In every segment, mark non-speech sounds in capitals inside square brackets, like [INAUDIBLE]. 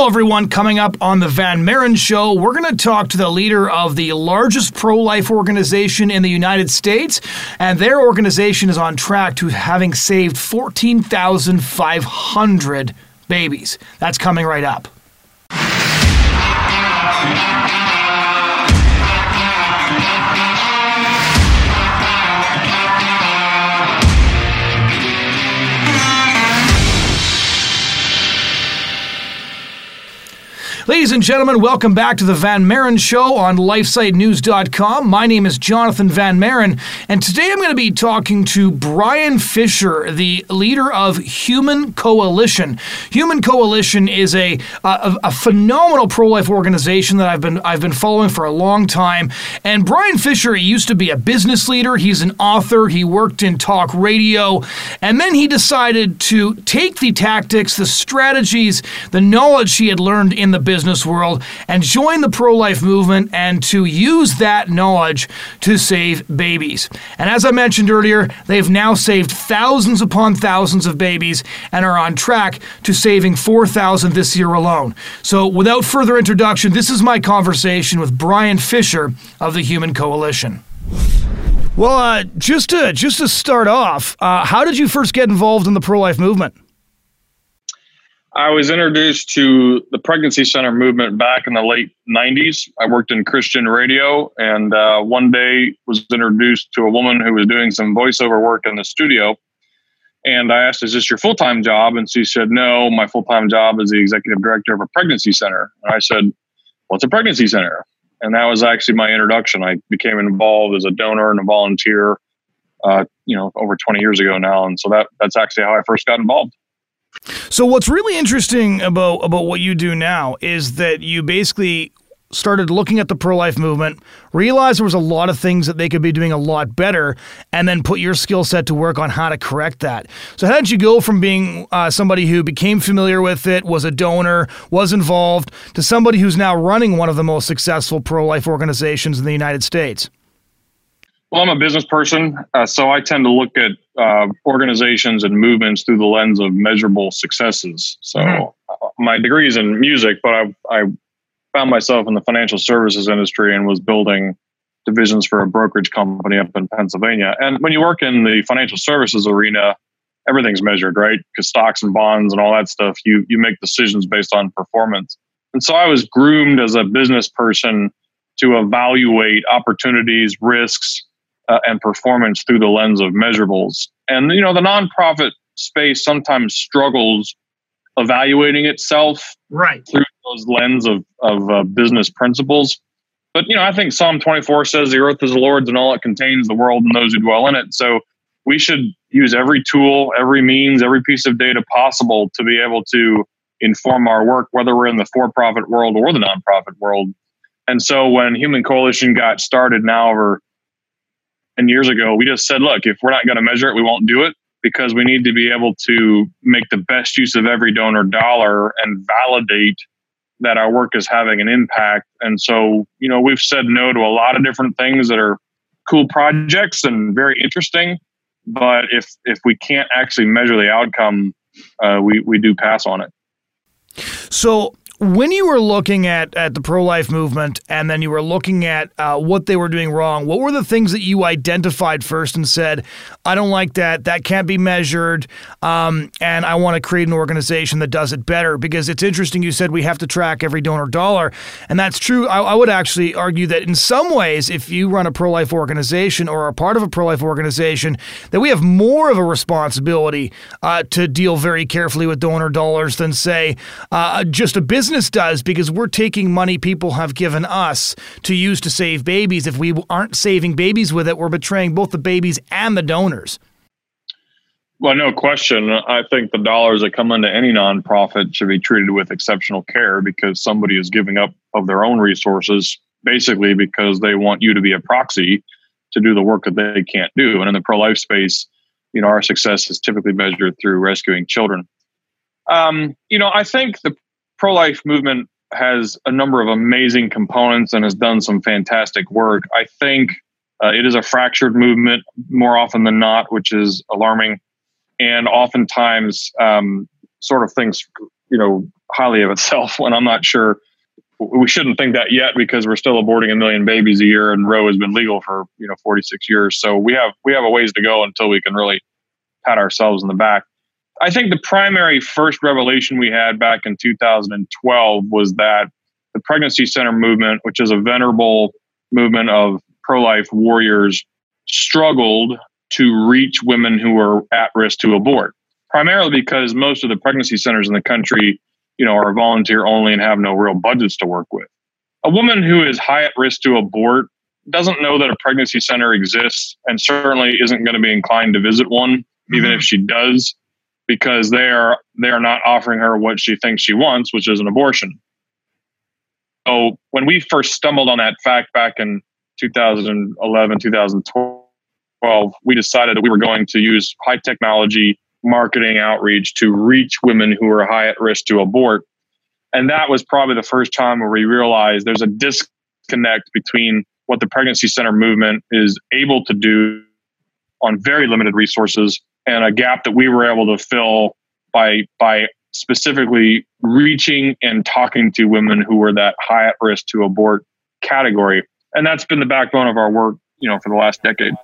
Hello, everyone. Coming up on the Van Maren Show, we're going to talk to the leader of the largest pro life organization in the United States. And their organization is on track to having saved 14,500 babies. That's coming right up. Ladies and gentlemen, welcome back to the Van Maren Show on LifeSiteNews.com. My name is Jonathon Van Maren, and today I'm going to be talking to Brian Fisher, the leader of Human Coalition. Human Coalition is a a, a phenomenal pro-life organization that I've been I've been following for a long time. And Brian Fisher he used to be a business leader. He's an author. He worked in talk radio, and then he decided to take the tactics, the strategies, the knowledge he had learned in the business business world and join the pro life movement and to use that knowledge to save babies. And as I mentioned earlier, they've now saved thousands upon thousands of babies and are on track to saving 4,000 this year alone. So, without further introduction, this is my conversation with Brian Fisher of the Human Coalition. Well, uh, just to just to start off, uh, how did you first get involved in the pro life movement? I was introduced to the pregnancy center movement back in the late 90s. I worked in Christian radio and uh, one day was introduced to a woman who was doing some voiceover work in the studio. And I asked, Is this your full time job? And she said, No, my full time job is the executive director of a pregnancy center. And I said, What's a pregnancy center? And that was actually my introduction. I became involved as a donor and a volunteer, uh, you know, over 20 years ago now. And so that that's actually how I first got involved. So what's really interesting about about what you do now is that you basically started looking at the pro life movement, realized there was a lot of things that they could be doing a lot better, and then put your skill set to work on how to correct that. So, how did you go from being uh, somebody who became familiar with it, was a donor, was involved, to somebody who's now running one of the most successful pro life organizations in the United States? Well, I'm a business person, uh, so I tend to look at uh, organizations and movements through the lens of measurable successes. So, mm-hmm. my degree is in music, but I, I found myself in the financial services industry and was building divisions for a brokerage company up in Pennsylvania. And when you work in the financial services arena, everything's measured, right? Because stocks and bonds and all that stuff, you you make decisions based on performance. And so I was groomed as a business person to evaluate opportunities, risks, uh, and performance through the lens of measurables. And you know, the nonprofit space sometimes struggles evaluating itself right through those lens of of uh, business principles. But you know, I think Psalm 24 says the earth is the Lord's and all it contains, the world and those who dwell in it. So we should use every tool, every means, every piece of data possible to be able to inform our work, whether we're in the for-profit world or the nonprofit world. And so when Human Coalition got started now over and years ago, we just said, look, if we're not going to measure it, we won't do it because we need to be able to make the best use of every donor dollar and validate that our work is having an impact. And so, you know, we've said no to a lot of different things that are cool projects and very interesting. But if if we can't actually measure the outcome, uh, we we do pass on it. So when you were looking at, at the pro life movement and then you were looking at uh, what they were doing wrong, what were the things that you identified first and said, I don't like that, that can't be measured, um, and I want to create an organization that does it better? Because it's interesting, you said we have to track every donor dollar, and that's true. I, I would actually argue that in some ways, if you run a pro life organization or are part of a pro life organization, that we have more of a responsibility uh, to deal very carefully with donor dollars than, say, uh, just a business business does because we're taking money people have given us to use to save babies. If we aren't saving babies with it, we're betraying both the babies and the donors. Well, no question. I think the dollars that come into any nonprofit should be treated with exceptional care because somebody is giving up of their own resources basically because they want you to be a proxy to do the work that they can't do. And in the pro life space, you know, our success is typically measured through rescuing children. Um, you know, I think the pro life movement has a number of amazing components and has done some fantastic work. I think uh, it is a fractured movement more often than not, which is alarming. And oftentimes, um, sort of thinks, you know, highly of itself [LAUGHS] when I'm not sure we shouldn't think that yet because we're still aborting a million babies a year and Roe has been legal for, you know, 46 years. So we have, we have a ways to go until we can really pat ourselves in the back. I think the primary first revelation we had back in 2012 was that the pregnancy center movement, which is a venerable movement of pro life warriors, struggled to reach women who were at risk to abort, primarily because most of the pregnancy centers in the country you know, are volunteer only and have no real budgets to work with. A woman who is high at risk to abort doesn't know that a pregnancy center exists and certainly isn't going to be inclined to visit one, mm-hmm. even if she does, because they are they are not offering her what she thinks she wants, which is an abortion. So when we first stumbled on that fact back in 2011, 2012, we decided that we were going to use high technology marketing outreach to reach women who are high at risk to abort. And that was probably the first time where we realized there's a disconnect between what the pregnancy center movement is able to do on very limited resources and a gap that we were able to fill by by specifically reaching and talking to women who were that high at risk to abort category. And that's been the backbone of our work, you know, for the last decade.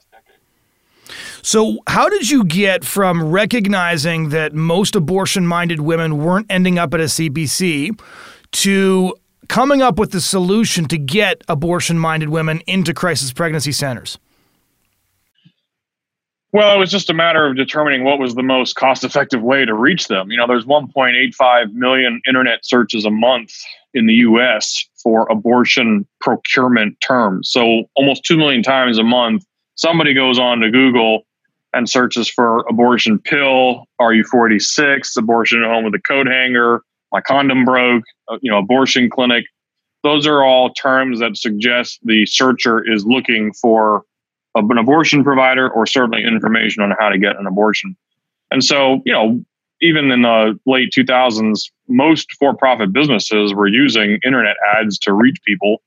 So, how did you get from recognizing that most abortion minded women weren't ending up at a CPC to coming up with the solution to get abortion minded women into crisis pregnancy centers? Well, it was just a matter of determining what was the most cost effective way to reach them. You know, there's 1.85 million internet searches a month in the US for abortion procurement terms. So almost 2 million times a month, somebody goes on to Google and searches for abortion pill, RU46, abortion at home with a coat hanger, my condom broke, uh, you know, abortion clinic. Those are all terms that suggest the searcher is looking for an abortion provider or certainly information on how to get an abortion. And so, you know, even in the late 2000s, most for profit businesses were using internet ads to reach people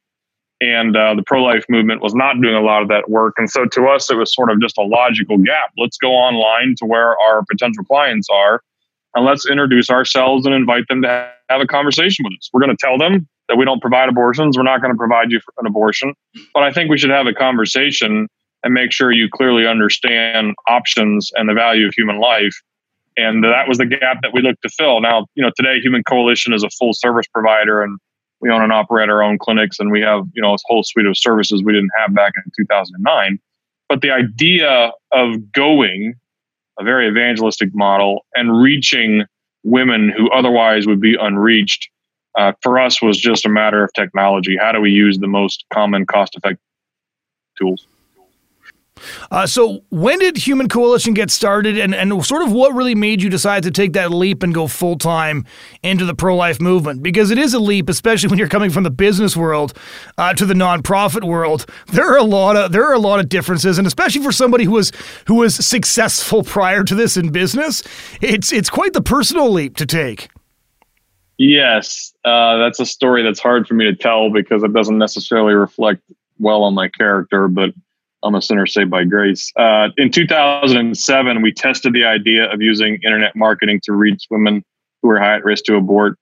and uh, the pro life movement was not doing a lot of that work. And so to us, it was sort of just a logical gap. Let's go online to where our potential clients are and let's introduce ourselves and invite them to have a conversation with us. We're going to tell them that we don't provide abortions. We're not going to provide you an abortion. But I think we should have a conversation and make sure you clearly understand options and the value of human life. And that was the gap that we looked to fill. Now, you know, today Human Coalition is a full service provider and we own and operate our own clinics and we have you know a whole suite of services we didn't have back in 2009 but the idea of going a very evangelistic model and reaching women who otherwise would be unreached uh, for us was just a matter of technology how do we use the most common cost effective tools uh, so, when did Human Coalition get started, and, and sort of what really made you decide to take that leap and go full time into the pro life movement? Because it is a leap, especially when you're coming from the business world uh, to the nonprofit world. There are a lot of there are a lot of differences, and especially for somebody who was who was successful prior to this in business, it's it's quite the personal leap to take. Yes, uh, that's a story that's hard for me to tell because it doesn't necessarily reflect well on my character, but I'm a sinner saved by grace. Uh, in 2007, we tested the idea of using internet marketing to reach women who are high at risk to abort.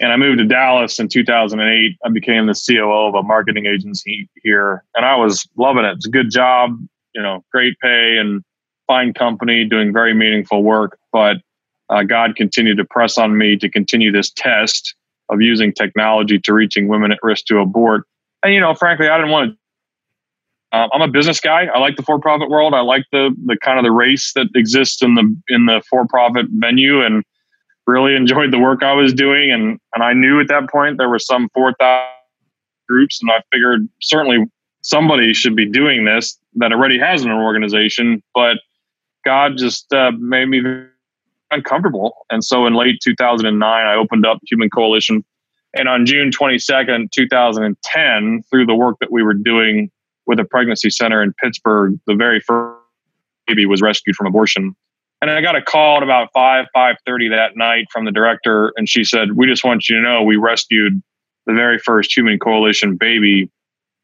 And I moved to Dallas in 2008. I became the COO of a marketing agency here, and I was loving it. It's a good job, you know, great pay and fine company, doing very meaningful work. But uh, God continued to press on me to continue this test of using technology to reaching women at risk to abort. And you know, frankly, I didn't want to um, I'm a business guy. I like the for-profit world. I like the the kind of the race that exists in the in the for-profit venue, and really [LAUGHS] enjoyed the work I was doing. And and I knew at that point there were some four thousand groups, and I figured certainly somebody should be doing this that already has an organization. But God just uh, made me uncomfortable, and so in late 2009, I opened up Human Coalition. And on June 22nd, 2010, through the work that we were doing with a pregnancy center in Pittsburgh, the very first baby was rescued from abortion. And I got a call at about five, five thirty that night from the director, and she said, "We just want you to know we rescued the very first human coalition baby."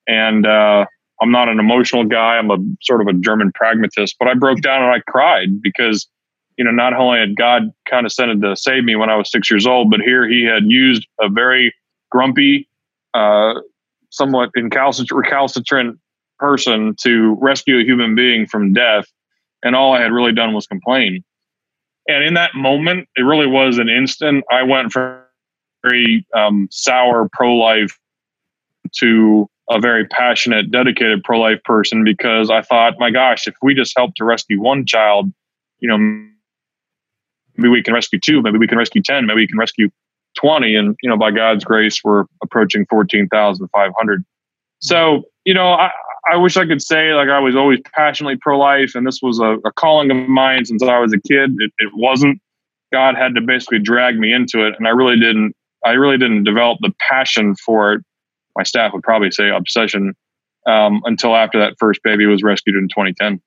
And uh, I'm not an emotional guy. I'm a sort of a German pragmatist, but I broke down and I cried because you know, not only had God condescended to save me when I was six years old, but here he had used a very grumpy, uh, somewhat recalcitrant person to rescue a human being from death. And all I had really done was complain. And in that moment, it really was an instant. I went from very um, sour pro life to a very passionate, dedicated pro life person because I thought, my gosh, if we just help to rescue one child, you know, maybe we can rescue two, maybe we can rescue 10, maybe we can rescue 20. And, you know, by God's grace, we're approaching 14,500. So, you know, I, I wish I could say like I was always passionately pro life and this was a, a, calling of mine since I was a kid. It, it wasn't. God had to basically drag me into it. And I really didn't, I really didn't develop the passion for it. My staff would probably say obsession um, until after that first baby was rescued in 2010.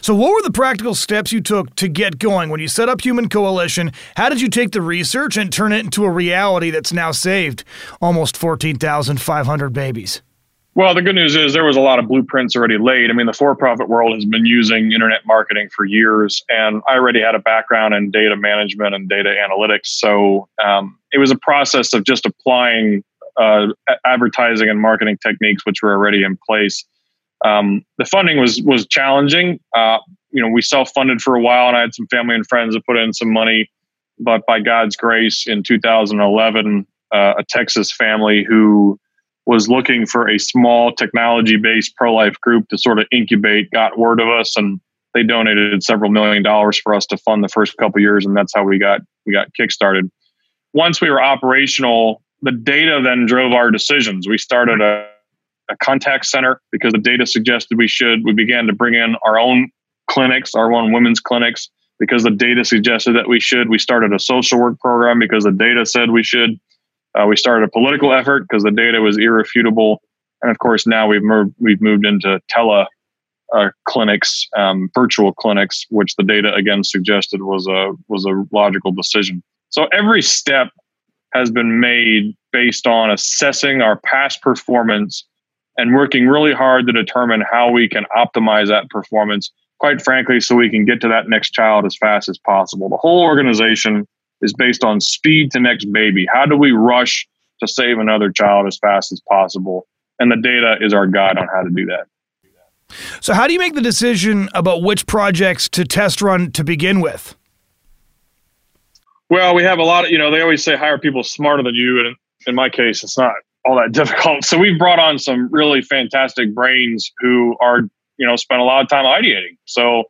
So, what were the practical steps you took to get going when you set up Human Coalition? How did you take the research and turn it into a reality that's now saved almost 14,500 babies? Well, the good news is there was a lot of blueprints already laid. I mean, the for profit world has been using internet marketing for years, and I already had a background in data management and data analytics. So um, it was a process of just applying uh, advertising and marketing techniques, which were already in place. Um, the funding was was challenging. Uh, you know, we self funded for a while, and I had some family and friends that put in some money. But by God's grace, in 2011, uh, a Texas family who was looking for a small technology based pro life group to sort of incubate got word of us, and they donated several million dollars for us to fund the first couple years, and that's how we got we got kickstarted. Once we were operational, the data then drove our decisions. We started a a contact center because the data suggested we should. We began to bring in our own clinics, our own women's clinics, because the data suggested that we should. We started a social work program because the data said we should. Uh, we started a political effort because the data was irrefutable, and of course now we've moved we've moved into tele uh, clinics, um, virtual clinics, which the data again suggested was a was a logical decision. So every step has been made based on assessing our past performance and working really hard to determine how we can optimize that performance, quite frankly, so we can get to that next child as fast as possible. The whole organization is based on speed to next baby. How do we rush to save another child as fast as possible? And the data is our guide on how to do that. So, how do you make the decision about which projects to test run to begin with? Well, we have a lot of, you know, they always say hire people smarter than you. And in my case, it's not all that [LAUGHS] difficult. So we've brought on some really fantastic brains who are, you know, spent a lot of time ideating. So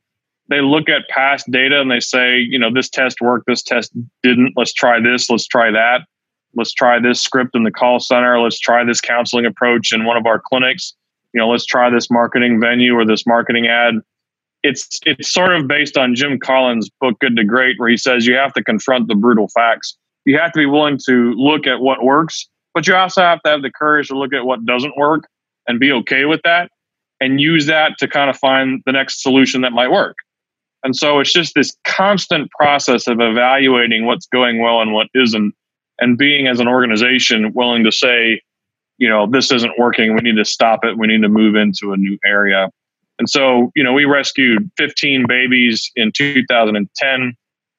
they look at past data and they say, you know, this test worked, this test didn't. Let's try this, let's try that. Let's try this script in the call center. Let's try this counseling approach in one of our clinics. You know, let's try this marketing venue or this marketing ad. It's it's sort of based on Jim Collins' book Good to Great, where he says you have to confront the brutal facts. You have to be willing to look at what works but you also have to have the courage to look at what doesn't work and be okay with that and use that to kind of find the next solution that might work. And so it's just this constant process of evaluating what's going well and what isn't, and being as an organization willing to say, you know, this isn't working. We need to stop it. We need to move into a new area. And so, you know, we rescued 15 babies in 2010.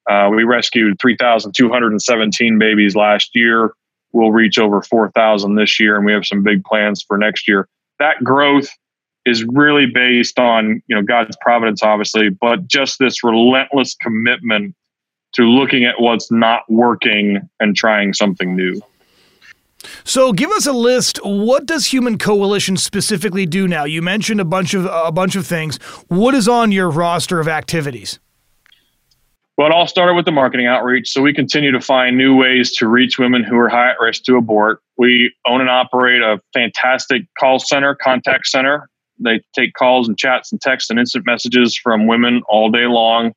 Uh, we rescued 3,217 babies last year we'll reach over 4,000 this year, and we have some big plans for next year. That growth is really based on you know God's providence, obviously, but just this relentless commitment to looking at what's not working and trying something new. So, give us a list. What does Human Coalition specifically do now? You mentioned a bunch of a bunch of things. What is on your roster of activities? Well, it all started with the marketing outreach. So we continue to find new ways to reach women who are high at risk to abort. We own and operate a fantastic call center, contact center. They take calls and chats and texts and instant messages from women all day long,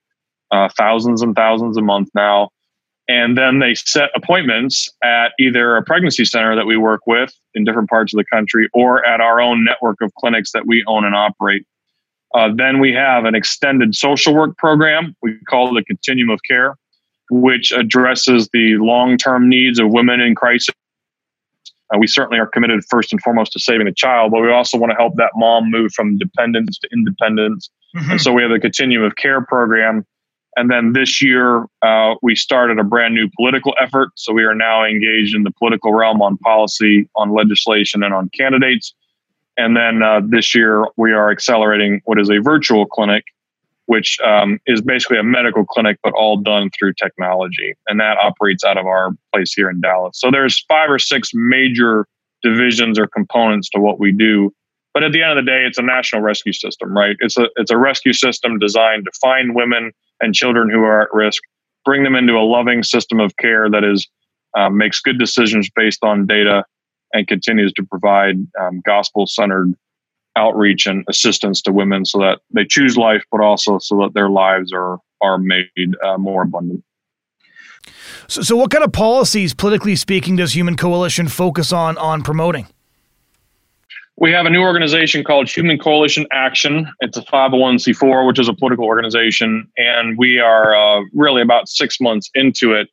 uh, thousands and thousands a month now. And then they set appointments at either a pregnancy center that we work with in different parts of the country or at our own network of clinics that we own and operate. Uh, then we have an extended social work program. We call the Continuum of Care, which addresses the long term needs of women in crisis. Uh, we certainly are committed first and foremost to saving the child, but we also want to help that mom move from dependence to independence. Mm-hmm. And so we have a Continuum of Care program. And then this year, uh, we started a brand new political effort. So we are now engaged in the political realm on policy, on legislation, and on candidates. And then uh, this year, we are accelerating what is a virtual clinic, which um, is basically a medical clinic, but all done through technology. And that operates out of our place here in Dallas. So there's five or six major divisions or components to what we do. But at the end of the day, it's a national rescue system, right? It's a it's a rescue system designed to find women and children who are at risk, bring them into a loving system of care that is um, makes good decisions based on data, and continues to provide um, gospel centered outreach and assistance to women so that they choose life, but also so that their lives are are made uh, more abundant. So, so, what kind of policies, politically speaking, does Human Coalition focus on on promoting? We have a new organization called Human Coalition Action. It's a 501c4, which is a political organization, and we are uh, really about six months into it.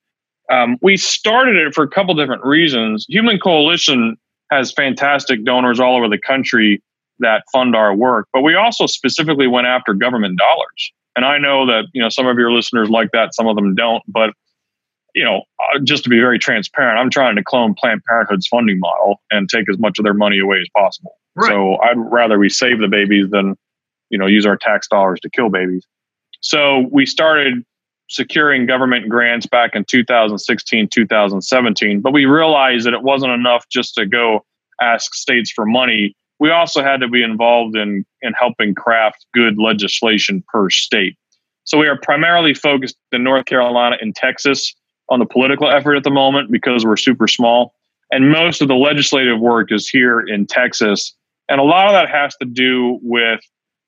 Um, we started it for a couple different reasons. Human Coalition has fantastic donors all over the country that fund our work, but we also specifically went after government dollars. And I know that you know some of your listeners like that, some of them don't, but you know, uh, just to be very transparent, I'm trying to clone Planned Parenthood's funding model and take as much of their money away as possible. Right. So I'd rather we save the babies than, you know, use our tax dollars to kill babies. So we started securing government grants back in 2016, 2017, but we realized that it wasn't enough just to go ask states for money. We also had to be involved in in helping craft good legislation per state. So we are primarily focused in North Carolina and Texas on the political effort at the moment because we're super small. And most of the legislative work is here in Texas. And a lot of that has to do with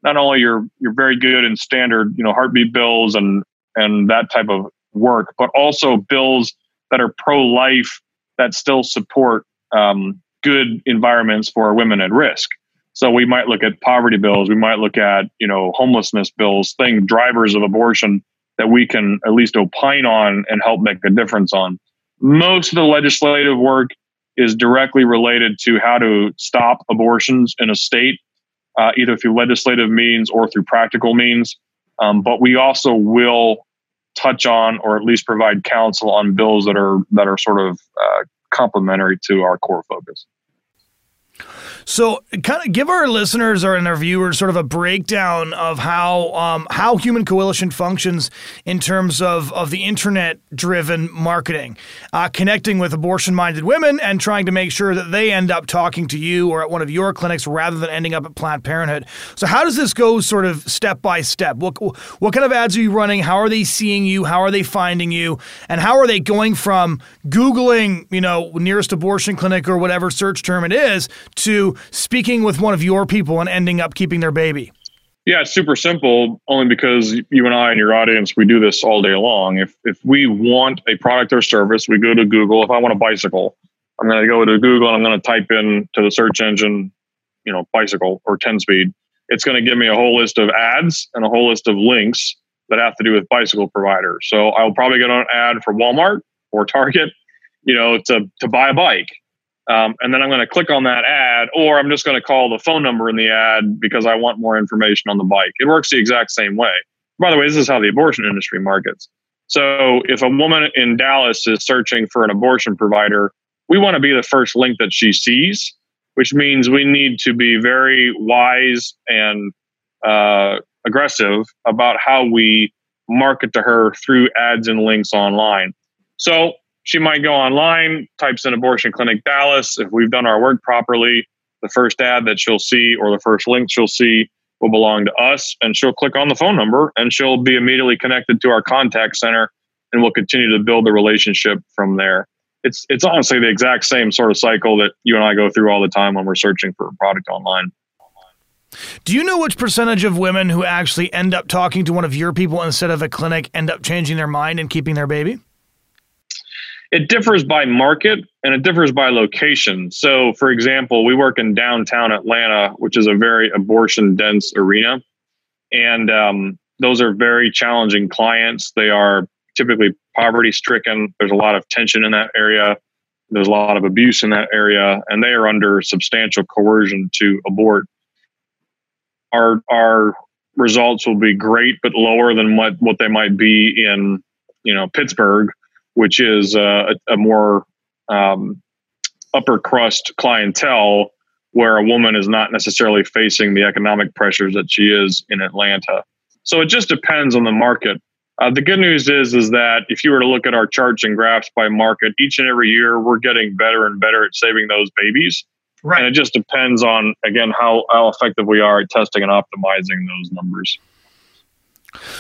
not only your your very good and standard, you know, heartbeat bills and and that type of work, but also bills that are pro-life that still support um, good environments for women at risk. So we might look at poverty bills, we might look at you know homelessness bills, thing drivers of abortion that we can at least opine on and help make a difference on. Most of the legislative work is directly related to how to stop abortions in a state, uh, either through legislative means or through practical means. Um, but we also will touch on or at least provide counsel on bills that are that are sort of uh, complementary to our core focus. So, kind of give our listeners or our viewers sort of a breakdown of how um, how Human Coalition functions in terms of of the internet driven marketing, uh, connecting with abortion minded women and trying to make sure that they end up talking to you or at one of your clinics rather than ending up at Planned Parenthood. So, how does this go, sort of step by step? What what kind of ads are you running? How are they seeing you? How are they finding you? And how are they going from googling, you know, nearest abortion clinic or whatever search term it is to speaking with one of your people and ending up keeping their baby? Yeah, it's super simple, only because you and I and your audience, we do this all day long. If if we want a product or service, we go to Google. If I want a bicycle, I'm going to go to Google and I'm going to type in to the search engine, you know, bicycle or 10 speed. It's going to give me a whole list of ads and a whole list of links that have to do with bicycle providers. So I'll probably get an ad for Walmart or Target, you know, to to buy a bike. Um, and then I'm going to click on that ad, or I'm just going to call the phone number in the ad because I want more information on the bike. It works the exact same way. By the way, this is how the abortion industry markets. So if a woman in Dallas is searching for an abortion provider, we want to be the first link that she sees, which means we need to be very wise and uh, aggressive about how we market to her through ads and links online. So she might go online, types in abortion clinic Dallas. If we've done our work properly, the first ad that she'll see or the first link she'll see will belong to us and she'll click on the phone number and she'll be immediately connected to our contact center and we'll continue to build the relationship from there. It's it's honestly the exact same sort of cycle that you and I go through all the time when we're searching for a product online. Do you know which percentage of women who actually end up talking to one of your people instead of a clinic end up changing their mind and keeping their baby? It differs by market and it differs by location. So, for example, we work in downtown Atlanta, which is a very abortion dense arena. And um, those are very challenging clients. They are typically poverty stricken. There's a lot of tension in that area. There's a lot of abuse in that area, and they are under substantial coercion to abort. Our, our results will be great, but lower than what what they might be in you know Pittsburgh, which is a, a, more um, upper crust clientele where a woman is not necessarily facing the economic pressures that she is in Atlanta. So it just depends on the market. Uh, the good news is is that if you were to look at our charts and graphs by market, each and every year we're getting better and better at saving those babies. Right. And it just depends on again how how effective we are at testing and optimizing those numbers.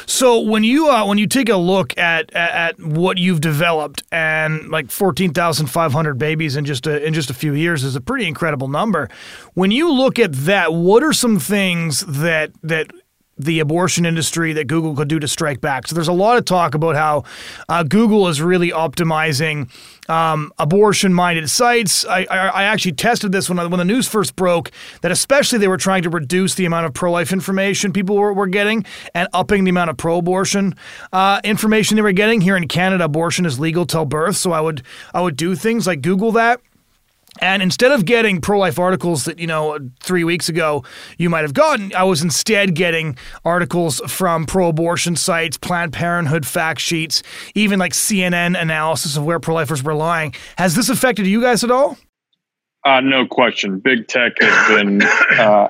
So when you uh, when you take a look at, at, at what you've developed and like fourteen thousand five hundred babies in just a, in just a few years is a pretty incredible number. When you look at that, what are some things that that the abortion industry that Google could do to strike back. So there's a lot of talk about how uh, Google is really optimizing um, abortion-minded sites. I, I, I, actually tested this when when the news first broke. That especially they were trying to reduce the amount of pro-life information people were, were getting and upping the amount of pro-abortion uh, information they were getting. Here in Canada, abortion is legal till birth, so I would I would do things like Google that and instead of getting pro life articles that, you know, three weeks ago you might have gotten, I was instead getting articles from pro abortion sites, Planned Parenthood fact sheets, even like CNN analysis of where pro lifers were lying. Has this affected you guys at all? Uh, no question. Big tech has been uh,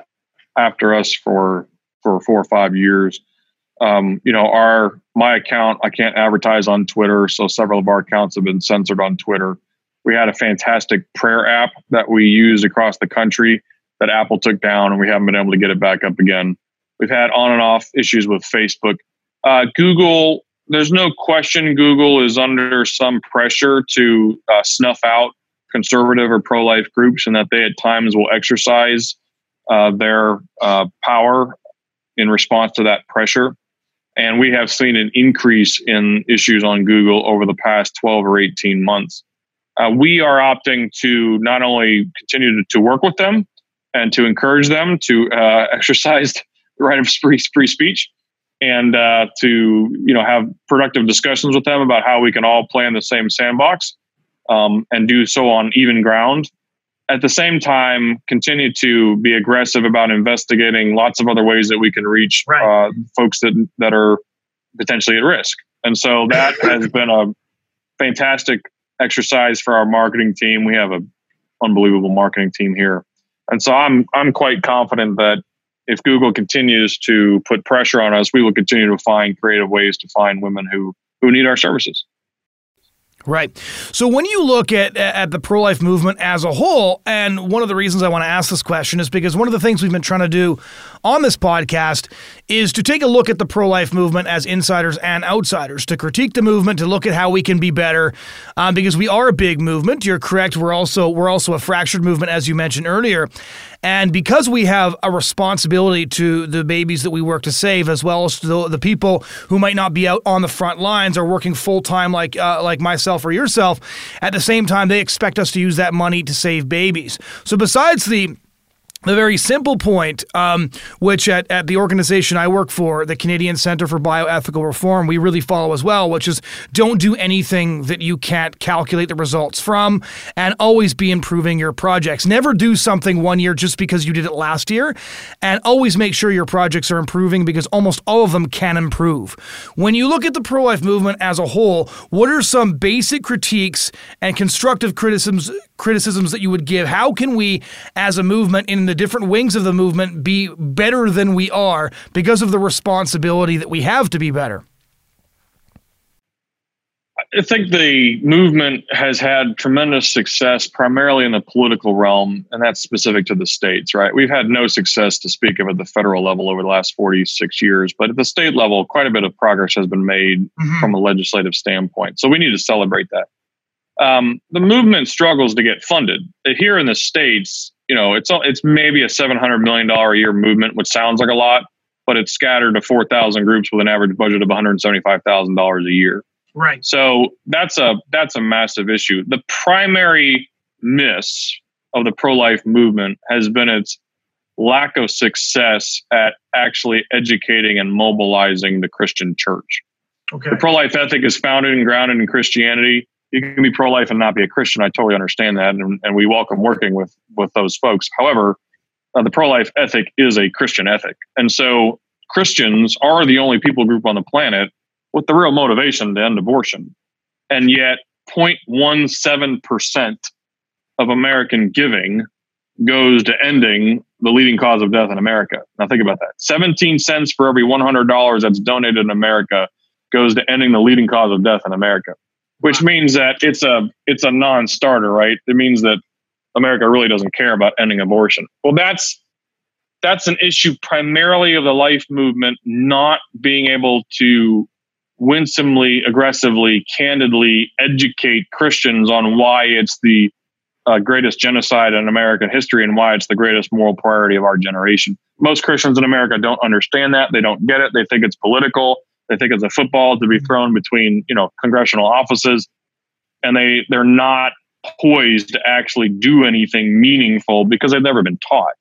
after us for, for four or five years. Um, you know, our my account, I can't advertise on Twitter, so several of our accounts have been censored on Twitter. We had a fantastic prayer app that we used across the country that Apple took down, and we haven't been able to get it back up again. We've had on and off issues with Facebook. Uh, Google, there's no question Google is under some pressure to uh, snuff out conservative or pro life groups, and that they at times will exercise uh, their uh, power in response to that pressure. And we have seen an increase in issues on Google over the past 12 or 18 months uh, we are opting to not only continue to, to, work with them and to encourage them to uh, [LAUGHS] exercise the right of free, free speech and uh, to you know have productive discussions with them about how we can all play in the same sandbox um, and do so on even ground. At the same time, continue to be aggressive about investigating lots of other ways that we can reach right. Uh, folks that that are potentially at risk. And so that [LAUGHS] has been a fantastic exercise for our marketing team. We have an unbelievable marketing team here. And so I'm I'm quite confident that if Google continues to put pressure on us, we will continue to find creative ways to find women who who need our services. Right. So when you look at at the pro life movement as a whole, and one of the reasons I want to ask this question is because one of the things we've been trying to do on this podcast is to take a look at the pro life movement as insiders and outsiders, to critique the movement, to look at how we can be better, um, because we are a big movement. You're correct. We're also we're also a fractured movement, as you mentioned earlier, and because we have a responsibility to the babies that we work to save, as well as to the, the people who might not be out on the front lines or working full time, like uh, like myself or yourself, at the same time they expect us to use that money to save babies. So besides the the very simple point, um, which at, at the organization I work for, the Canadian Center for Bioethical Reform, we really follow as well, which is don't do anything that you can't calculate the results from and always be improving your projects. Never do something one year just because you did it last year and always make sure your projects are improving because almost all of them can improve. When you look at the pro life movement as a whole, what are some basic critiques and constructive criticisms criticisms that you would give? How can we as a movement in the different wings of the movement be better than we are because of the responsibility that we have to be better? I think the movement has had tremendous success primarily in the political realm, and that's specific to the states, right? We've had no success to speak of at the federal level over the last 46 years, but at the state level, quite a bit of progress has been made mm-hmm. from a legislative standpoint. So we need to celebrate that. Um, the movement struggles to get funded. Here in the States, you know, it's it's maybe a seven hundred million dollar a year movement, which sounds like a lot, but it's scattered to four thousand groups with an average budget of one hundred seventy five thousand dollars a year. Right. So that's a that's a massive issue. The primary miss of the pro life movement has been its lack of success at actually educating and mobilizing the Christian church. Okay. The pro life ethic is founded and grounded in Christianity you can be pro life and not be a Christian. I totally understand that, and, and we welcome working with with those folks. However, uh, the pro life ethic is a Christian ethic, and so Christians are the only people group on the planet with the real motivation to end abortion. And yet, 0.17% of American giving goes to ending the leading cause of death in America. Now, think about that 17 cents for every $100 that's donated in America goes to ending the leading cause of death in America, which means that it's a it's a non-starter, right? It means that America really doesn't care about ending abortion. Well, that's that's an issue primarily of the life movement not being able to winsomely, aggressively, candidly educate Christians on why it's the uh, greatest genocide in American history and why it's the greatest moral priority of our generation. Most Christians in America don't understand that. They don't get it. They think it's political. They think it's a football to be thrown between, you know, congressional offices, and they they're not poised to actually do anything meaningful because they've never been taught.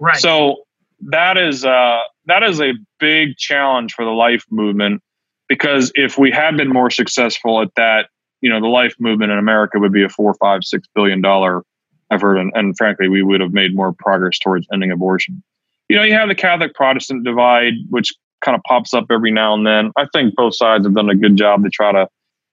Right. So that is uh, that is a big challenge for the life movement because if we had been more successful at that, you know, the life movement in America would be a four, five, six billion dollar effort, and, and frankly, we would have made more progress towards ending abortion. You know, you have the Catholic Protestant divide, which kind of pops up every now and then. I think both sides have done a good job to try to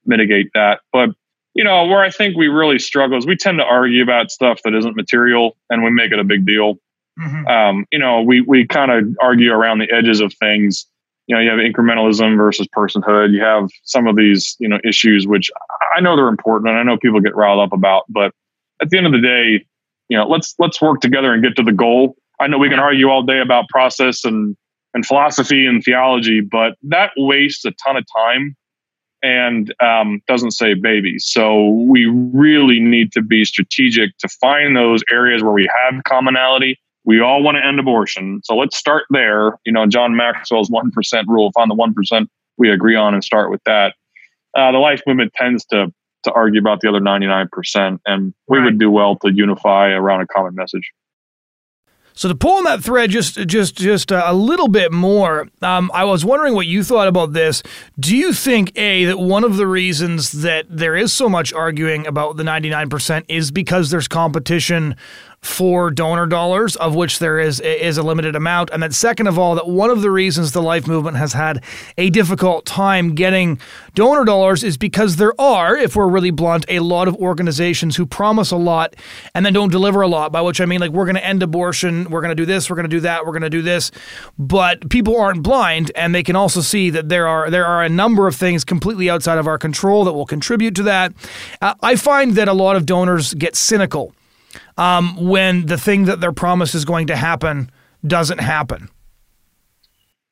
mitigate that. But, you know, where I think we really struggle is we tend to argue about stuff that isn't material and we make it a big deal. Mm-hmm. Um, you know, we, we kind of argue around the edges of things. You know, you have incrementalism versus personhood. You have some of these, you know, issues which I know they're important and I know people get riled up about, but at the end of the day, you know, let's let's work together and get to the goal. I know we can argue all day about process and and philosophy and theology, but that wastes a ton of time and um, doesn't save babies. So we really need to be strategic to find those areas where we have commonality. We all want to end abortion. So let's start there. You know, John Maxwell's 1% rule, find the 1% we agree on and start with that. Uh, the life movement tends to to argue about the other 99%, and we right. would do well to unify around a common message. So to pull on that thread just just just a little bit more, um, I was wondering what you thought about this. Do you think a that one of the reasons that there is so much arguing about the ninety nine percent is because there's competition for donor dollars, of which there is is a limited amount, and then second of all, that one of the reasons the Life Movement has had a difficult time getting donor dollars is because there are, if we're really blunt, a lot of organizations who promise a lot and then don't deliver a lot. By which I mean, like we're going to end abortion, we're going to do this, we're going to do that, we're going to do this, but people aren't blind, and they can also see that there are there are a number of things completely outside of our control that will contribute to that. Uh, I find that a lot of donors get cynical um, when the thing that they're promised is going to happen doesn't happen?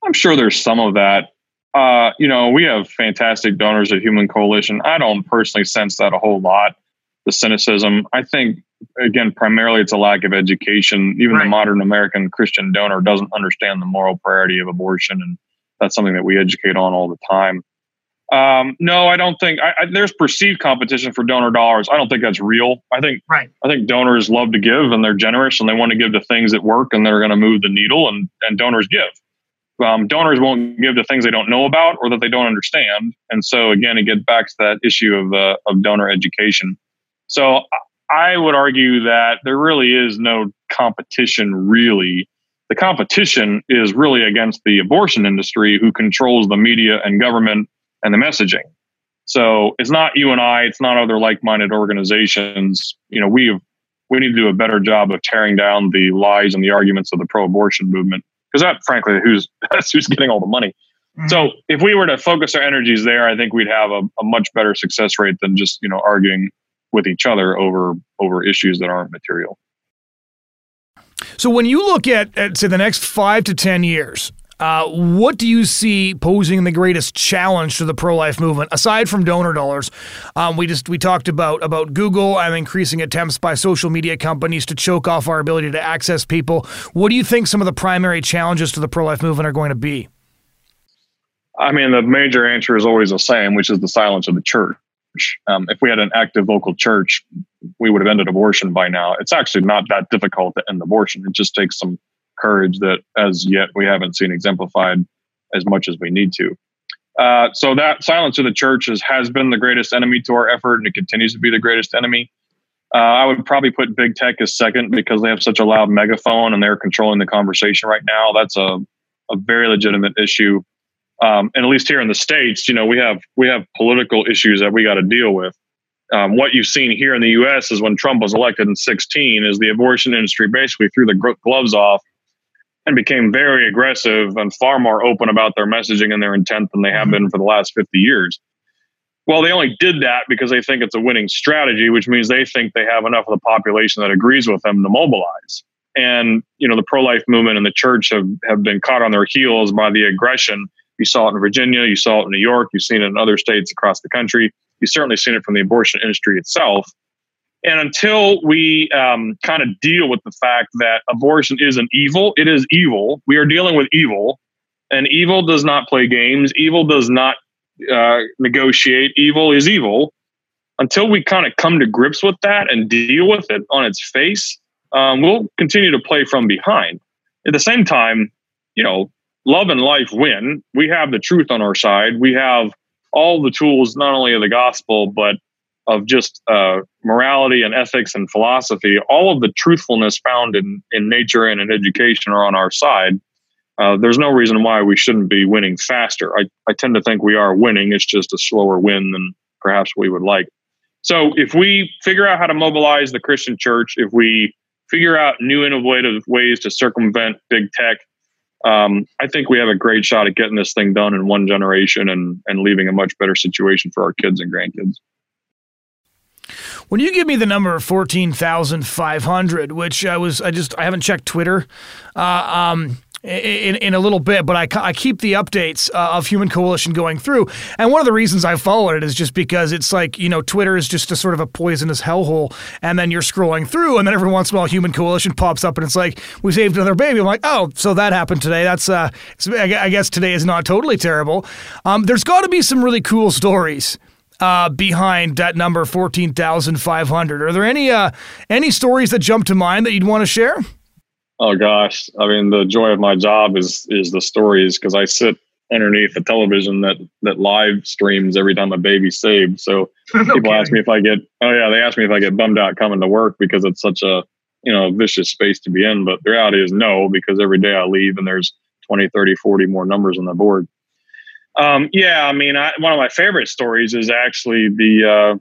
I'm sure there's some of that. Uh, you know, we have fantastic donors at Human Coalition. I don't personally sense that a whole lot. The cynicism, I think, again, primarily it's a lack of education. Even right. the modern American Christian donor doesn't understand the moral priority of abortion, and that's something that we educate on all the time. Um, no, I don't think I, I, there's perceived competition for donor dollars. I don't think that's real. I think right. I think donors love to give and they're generous and they want to give to things that work and they're going to move the needle and and donors give. Um, donors won't give to things they don't know about or that they don't understand. And so again, it gets back to that issue of uh, of donor education. So I would argue that there really is no competition. Really, the competition is really against the abortion industry, who controls the media and government and the messaging. So it's not you and I, it's not other like-minded organizations. You know, we we need to do a better job of tearing down the lies and the arguments of the pro-abortion movement because that, frankly, who's [LAUGHS] that's who's getting all the money. Mm-hmm. So if we were to focus our energies there, I think we'd have a, a much better success rate than just you know arguing with each other over over issues that aren't material. So when you look at, at say the next five to ten years, uh, what do you see posing the greatest challenge to the pro-life movement aside from donor dollars? Um, we just we talked about about Google and increasing attempts by social media companies to choke off our ability to access people. What do you think some of the primary challenges to the pro-life movement are going to be? I mean, the major answer is always the same, which is the silence of the church. Um, if we had an active local church, we would have ended abortion by now. It's actually not that difficult to end abortion. It just takes some courage that as yet we haven't seen exemplified as much as we need to. Uh, so that silence of the church is, has been the greatest enemy to our effort, and it continues to be the greatest enemy. Uh, I would probably put big tech as second because they have such a loud megaphone and they're controlling the conversation right now. That's a a very legitimate issue. Um, and at least here in the states, you know, we have we have political issues that we got to deal with. Um, what you've seen here in the U.S. is when Trump was elected in 16, is the abortion industry basically threw the gloves off and became very aggressive and far more open about their messaging and their intent than they have mm-hmm. been for the last 50 years. Well, they only did that because they think it's a winning strategy, which means they think they have enough of the population that agrees with them to mobilize. And you know, the pro-life movement and the church have have been caught on their heels by the aggression. You saw it in Virginia, you saw it in New York, you've seen it in other states across the country. You've certainly seen it from the abortion industry itself. And until we um, kind of deal with the fact that abortion is an evil, it is evil. We are dealing with evil, and evil does not play games. Evil does not uh, negotiate. Evil is evil. Until we kind of come to grips with that and deal with it on its face, um, we'll continue to play from behind. At the same time, you know, love and life win. We have the truth on our side. We have all the tools, not only of the gospel, but of just uh, morality and ethics and philosophy. All of the truthfulness found in, in nature and in education are on our side. Uh, there's no reason why we shouldn't be winning faster. I, I tend to think we are winning. It's just a slower win than perhaps we would like. So if we figure out how to mobilize the Christian church, if we figure out new innovative ways to circumvent big tech, um, I think we have a great shot at getting this thing done in one generation and, and leaving a much better situation for our kids and grandkids. When you give me the number fourteen thousand five hundred, which I was, I just, I haven't checked Twitter. Uh, um, in, in a little bit, but I, I keep the updates uh, of Human Coalition going through. And one of the reasons I follow it is just because it's like, you know, Twitter is just a sort of a poisonous hellhole. And then you're scrolling through, and then every once in a while, Human Coalition pops up, and it's like, we saved another baby. I'm like, oh, so that happened today. That's, uh, I guess today is not totally terrible. Um, there's got to be some really cool stories. Uh, behind that number 14,500. Are there any uh, any stories that jump to mind that you'd want to share? Oh gosh, I mean the joy of my job is is the stories because I sit underneath a television that that live streams every time a baby's saved. So okay. [LAUGHS] people ask me if I get oh yeah, they ask me if I get bummed out coming to work because it's such a you know vicious space to be in. But the reality is no, because every day I leave and there's 20, 30, 40 more numbers on the board. Um, yeah, I mean, I, one of my favorite stories is actually the uh,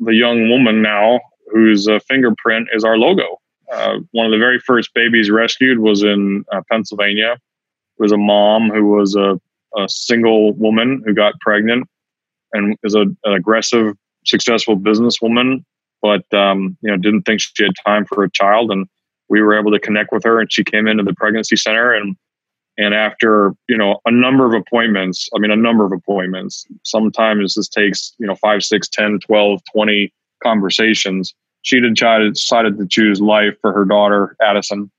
the young woman now whose uh, fingerprint is our logo. Uh, one of the very first babies rescued was in uh, Pennsylvania. It was a mom who was a, a single woman who got pregnant and is a, an aggressive, successful businesswoman, but um, you know didn't think she had time for a child. And we were able to connect with her, and she came into the pregnancy center and and after you know a number of appointments i mean a number of appointments sometimes this takes you know 5 6 10 12 20 conversations she decided decided to choose life for her daughter Addison,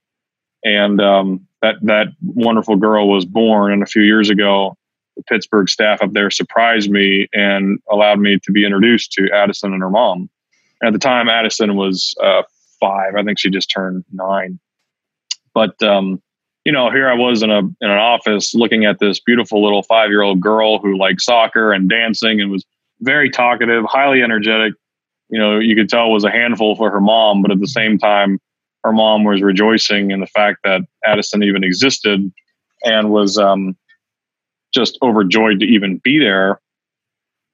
and um, that that wonderful girl was born. And a few years ago, the Pittsburgh staff up there surprised me and allowed me to be introduced to Addison and her mom. At the time, Addison was uh, five. I think she just turned nine. But um, you know, here I was in a in an office looking at this beautiful little five year old girl who liked soccer and dancing and was very talkative, highly energetic, you know, you could tell was a handful for her mom, but at the same time, her mom was rejoicing in the fact that Addison even existed and was um, just overjoyed to even be there.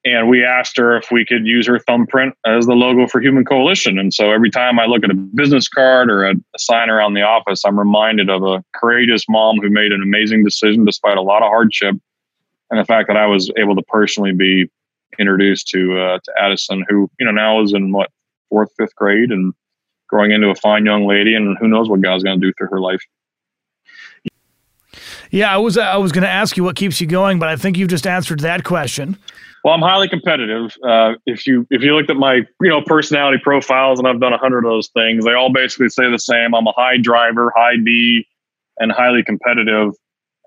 And we asked her if we could use her thumbprint as the logo for Human Coalition. And so every time I look at a business card or a, a sign around the office, I'm reminded of a courageous mom who made an amazing decision despite a lot of hardship. And the fact that I was able to personally be introduced to uh, to Addison, who you know now is in what fourth, fifth grade, and growing into a fine young lady, and who knows what God's going to do through her life. Yeah, I was I was going to ask you what keeps you going, but I think you've just answered that question. Well, I'm highly competitive. Uh, if you if you looked at my you know personality profiles, and I've done a hundred of those things, they all basically say the same. I'm a high driver, high D, and highly competitive.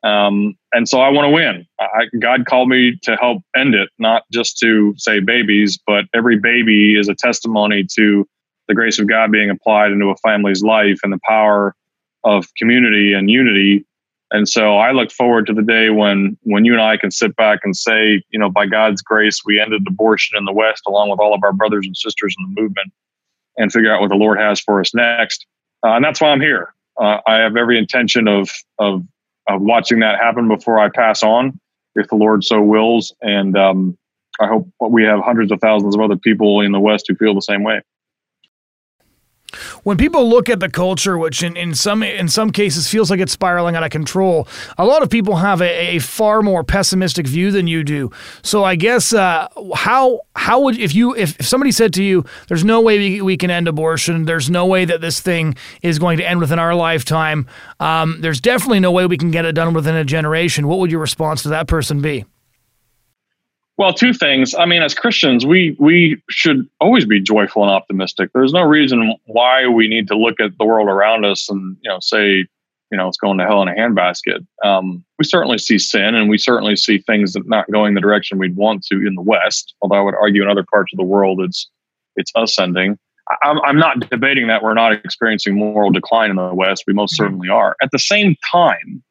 Um, and so I want to win. I, God called me to help end it, not just to say babies, but every baby is a testimony to the grace of God being applied into a family's life and the power of community and unity. And so I look forward to the day when when you and I can sit back and say, you know, by God's grace, we ended abortion in the West along with all of our brothers and sisters in the movement, and figure out what the Lord has for us next. Uh, and that's why I'm here. Uh, I have every intention of of of watching that happen before I pass on, if the Lord so wills. And um, I hope we have hundreds of thousands of other people in the West who feel the same way. When people look at the culture, which in, in some in some cases feels like it's spiraling out of control, a lot of people have a, a far more pessimistic view than you do. So I guess uh, how how would if you if, if somebody said to you, "There's no way we, we can end abortion. There's no way that this thing is going to end within our lifetime. Um, there's definitely no way we can get it done within a generation." What would your response to that person be? Well, two things. I mean, as Christians, we we should always be joyful and optimistic. There's no reason why we need to look at the world around us and you know say, you know, it's going to hell in a handbasket. Um, we certainly see sin, and we certainly see things that not going the direction we'd want to in the West. Although I would argue in other parts of the world, it's it's ascending. I'm, I'm not debating that we're not experiencing moral decline in the West. We most mm-hmm. certainly are. At the same time,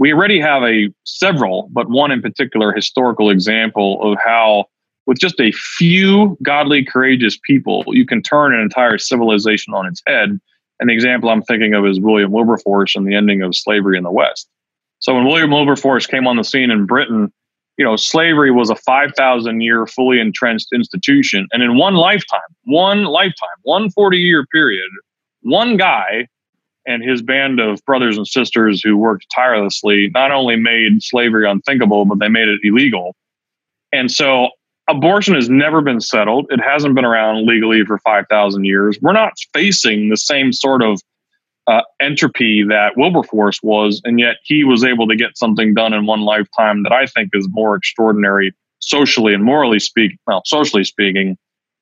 we already have a several, but one in particular historical example of how with just a few godly, courageous people, you can turn an entire civilization on its head. And the example I'm thinking of is William Wilberforce and the ending of slavery in the West. So when William Wilberforce came on the scene in Britain, you know, slavery was a 5,000 year fully entrenched institution. And in one lifetime, one lifetime, one 40 year period, one guy and his band of brothers and sisters who worked tirelessly not only made slavery unthinkable, but they made it illegal. And so abortion has never been settled. It hasn't been around legally for 5,000 years. We're not facing the same sort of uh, entropy that Wilberforce was, and yet he was able to get something done in one lifetime that I think is more extraordinary socially and morally speaking, well, socially speaking,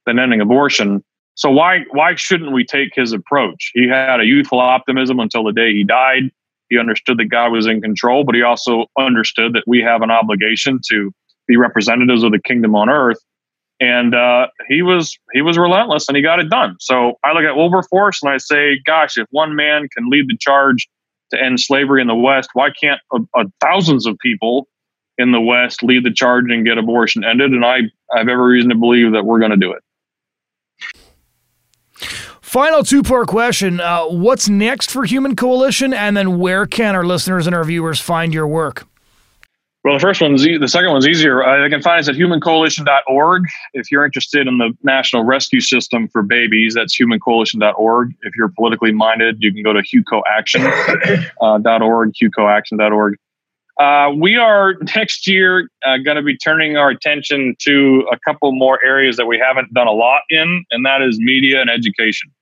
than ending abortion. So why why shouldn't we take his approach? He had a youthful optimism until the day he died. He understood that God was in control, but he also understood that we have an obligation to be representatives of the kingdom on earth. And uh, he was he was relentless, and he got it done. So I look at Wilberforce and I say, gosh, if one man can lead the charge to end slavery in the West, why can't a, a thousands of people in the West lead the charge and get abortion ended? And I, I have every reason to believe that we're going to do it. Final two part question uh, What's next for Human Coalition? And then where can our listeners and our viewers find your work? Well, the first one's the second one's easier. Uh, they can find us at humancoalition.org. If you're interested in the national rescue system for babies, that's humancoalition.org. If you're politically minded, you can go to hucoaction.org, uh, [COUGHS] hucoaction.org. Uh, we are next year uh, going to be turning our attention to a couple more areas that we haven't done a lot in, and that is media and education.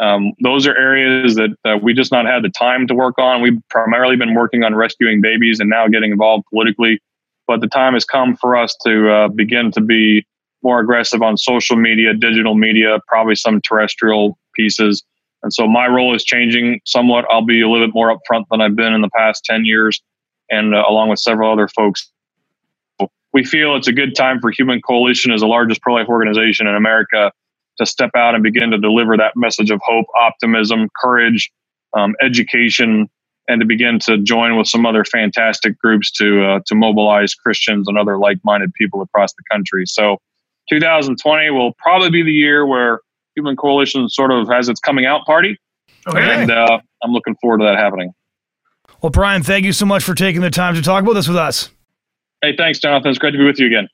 Um, those are areas that uh, we just not had the time to work on. We've primarily been working on rescuing babies and now getting involved politically. But the time has come for us to uh, begin to be more aggressive on social media, digital media, probably some terrestrial pieces. And so my role is changing somewhat. I'll be a little bit more upfront than I've been in the past 10 years, and uh, along with several other folks. We feel it's a good time for Human Coalition as the largest pro life organization in America to step out and begin to deliver that message of hope, optimism, courage, um, education, and to begin to join with some other fantastic groups to uh, to mobilize Christians and other like-minded people across the country. So, 2020 will probably be the year where Human Coalition sort of has its coming out party, okay. and uh, I'm looking forward to that happening. Well, Brian, thank you so much for taking the time to talk about this with us. Hey, thanks, Jonathon. It's great to be with you again.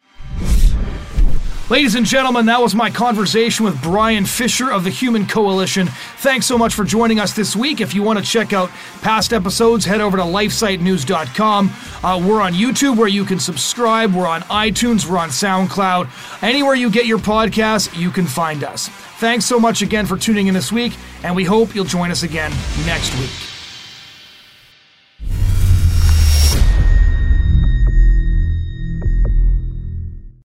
Ladies and gentlemen, that was my conversation with Brian Fisher of the Human Coalition. Thanks so much for joining us this week. If you want to check out past episodes, head over to lifesitenews.com. Uh, we're on YouTube where you can subscribe. We're on iTunes. We're on SoundCloud. Anywhere you get your podcasts, you can find us. Thanks so much again for tuning in this week, and we hope you'll join us again next week.